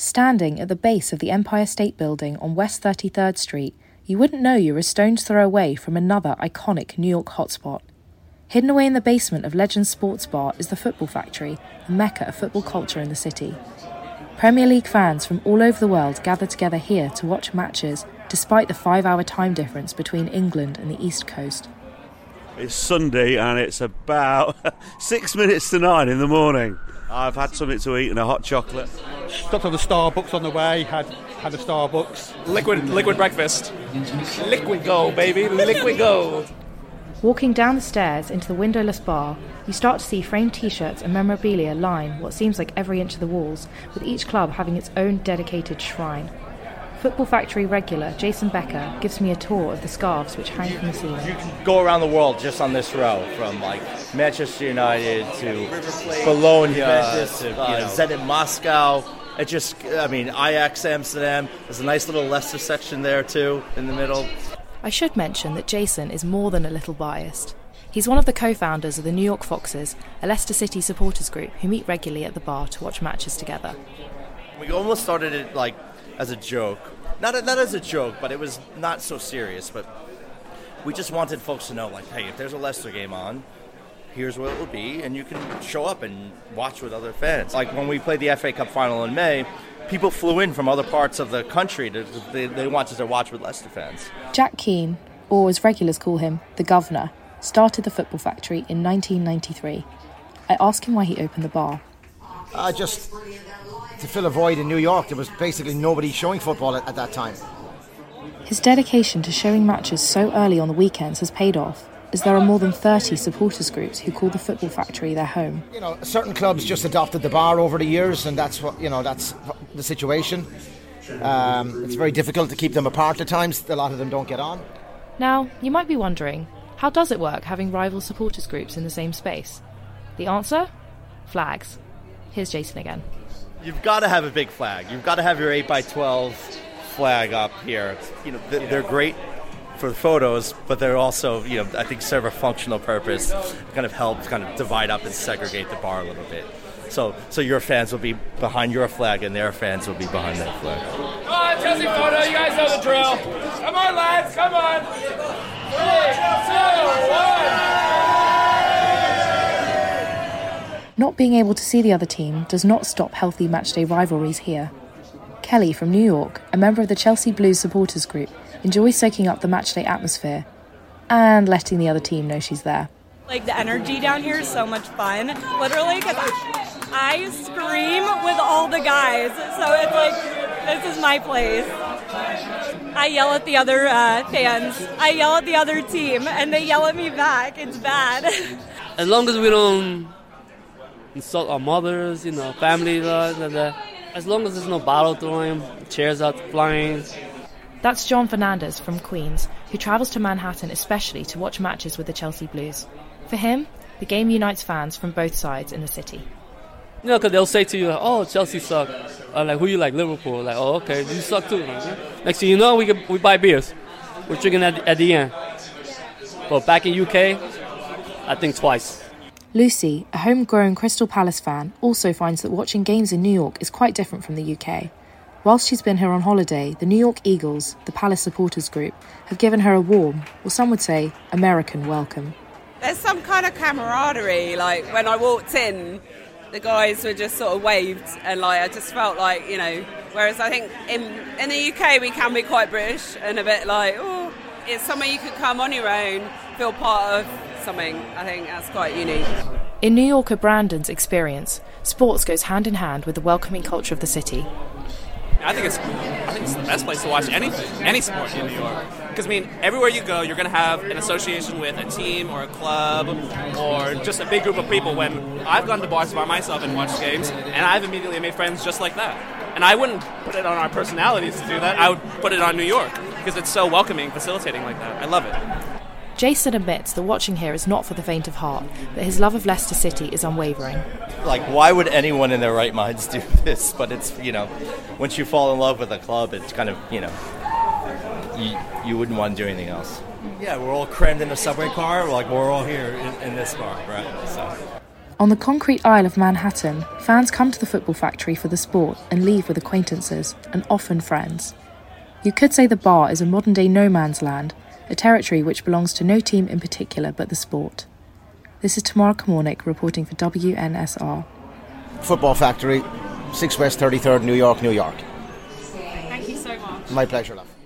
Standing at the base of the Empire State Building on West 33rd Street, you wouldn't know you were a stone's throw away from another iconic New York hotspot. Hidden away in the basement of Legends Sports Bar is the Football Factory, a mecca of football culture in the city. Premier League fans from all over the world gather together here to watch matches, despite the five hour time difference between England and the East Coast. It's Sunday and it's about six minutes to nine in the morning. I've had something to eat and a hot chocolate. Stopped at the Starbucks on the way, had had a Starbucks. Liquid liquid breakfast. Liquid gold, baby. Liquid gold. Walking down the stairs into the windowless bar, you start to see framed t shirts and memorabilia line what seems like every inch of the walls, with each club having its own dedicated shrine. Football Factory regular Jason Becker gives me a tour of the scarves which hang from the ceiling. You can go around the world just on this row, from like Manchester United to Bologna to uh, Zenit Moscow. It just, I mean, Ajax Amsterdam. There's a nice little Leicester section there too in the middle. I should mention that Jason is more than a little biased. He's one of the co founders of the New York Foxes, a Leicester City supporters group who meet regularly at the bar to watch matches together. We almost started it like as a joke. Not, not as a joke, but it was not so serious. But we just wanted folks to know, like, hey, if there's a Leicester game on, here's what it will be, and you can show up and watch with other fans. Like when we played the FA Cup final in May, people flew in from other parts of the country to they, they wanted to watch with Leicester fans. Jack Keane, or as regulars call him, the Governor, started the Football Factory in 1993. I asked him why he opened the bar. Uh, just to fill a void in New York. There was basically nobody showing football at, at that time. His dedication to showing matches so early on the weekends has paid off, as there are more than 30 supporters groups who call the Football Factory their home. You know, certain clubs just adopted the bar over the years, and that's what you know. That's the situation. Um, it's very difficult to keep them apart at times. A lot of them don't get on. Now, you might be wondering, how does it work having rival supporters groups in the same space? The answer? Flags. Here's Jason again. You've got to have a big flag. You've got to have your 8x12 flag up here. You know, they're great for photos, but they're also, you know, I think serve a functional purpose. Kind of help kind of divide up and segregate the bar a little bit. So, so your fans will be behind your flag, and their fans will be behind their flag. Come on, Chelsea photo. You guys know the drill. Come on, lads. Come on. Three, two, one. Not being able to see the other team does not stop healthy matchday rivalries here. Kelly from New York, a member of the Chelsea Blues supporters group, enjoys soaking up the matchday atmosphere and letting the other team know she's there. Like the energy down here is so much fun, literally, because I scream with all the guys. So it's like, this is my place. I yell at the other uh, fans. I yell at the other team, and they yell at me back. It's bad. As long as we don't insult our mothers, you know, family, uh, as long as there's no bottle throwing, chairs out flying. That's John Fernandez from Queens, who travels to Manhattan especially to watch matches with the Chelsea Blues. For him, the game unites fans from both sides in the city. You know, because they'll say to you, "Oh, Chelsea suck." Uh, like, who you like? Liverpool. Like, oh, okay, you suck too. Like, Next thing you know, we can, we buy beers. We're drinking at, at the end. But back in UK, I think twice. Lucy, a homegrown Crystal Palace fan, also finds that watching games in New York is quite different from the UK. Whilst she's been here on holiday, the New York Eagles, the Palace supporters group, have given her a warm, or some would say, American welcome. There's some kind of camaraderie. Like when I walked in, the guys were just sort of waved, and like I just felt like you know. Whereas I think in in the UK we can be quite British and a bit like oh, it's somewhere you could come on your own, feel part of something. I think that's quite unique. In New Yorker Brandon's experience, sports goes hand in hand with the welcoming culture of the city. I think it's I think it's the best place to watch anything, any sport in New York. Because I mean, everywhere you go, you're going to have an association with a team or a club or just a big group of people. When I've gone to bars by myself and watched games, and I've immediately made friends just like that. And I wouldn't put it on our personalities to do that. I would put it on New York because it's so welcoming, facilitating like that. I love it. Jason admits that watching here is not for the faint of heart, but his love of Leicester City is unwavering. Like, why would anyone in their right minds do this? But it's, you know, once you fall in love with a club, it's kind of, you know, you, you wouldn't want to do anything else. Yeah, we're all crammed in a subway car. Like, we're all here in, in this bar, right? So. On the concrete Isle of Manhattan, fans come to the football factory for the sport and leave with acquaintances, and often friends. You could say the bar is a modern day no man's land, a territory which belongs to no team in particular but the sport. This is Tamara Kamornik reporting for WNSR. Football Factory, 6 West 33rd, New York, New York. Thank you so much. My pleasure, love.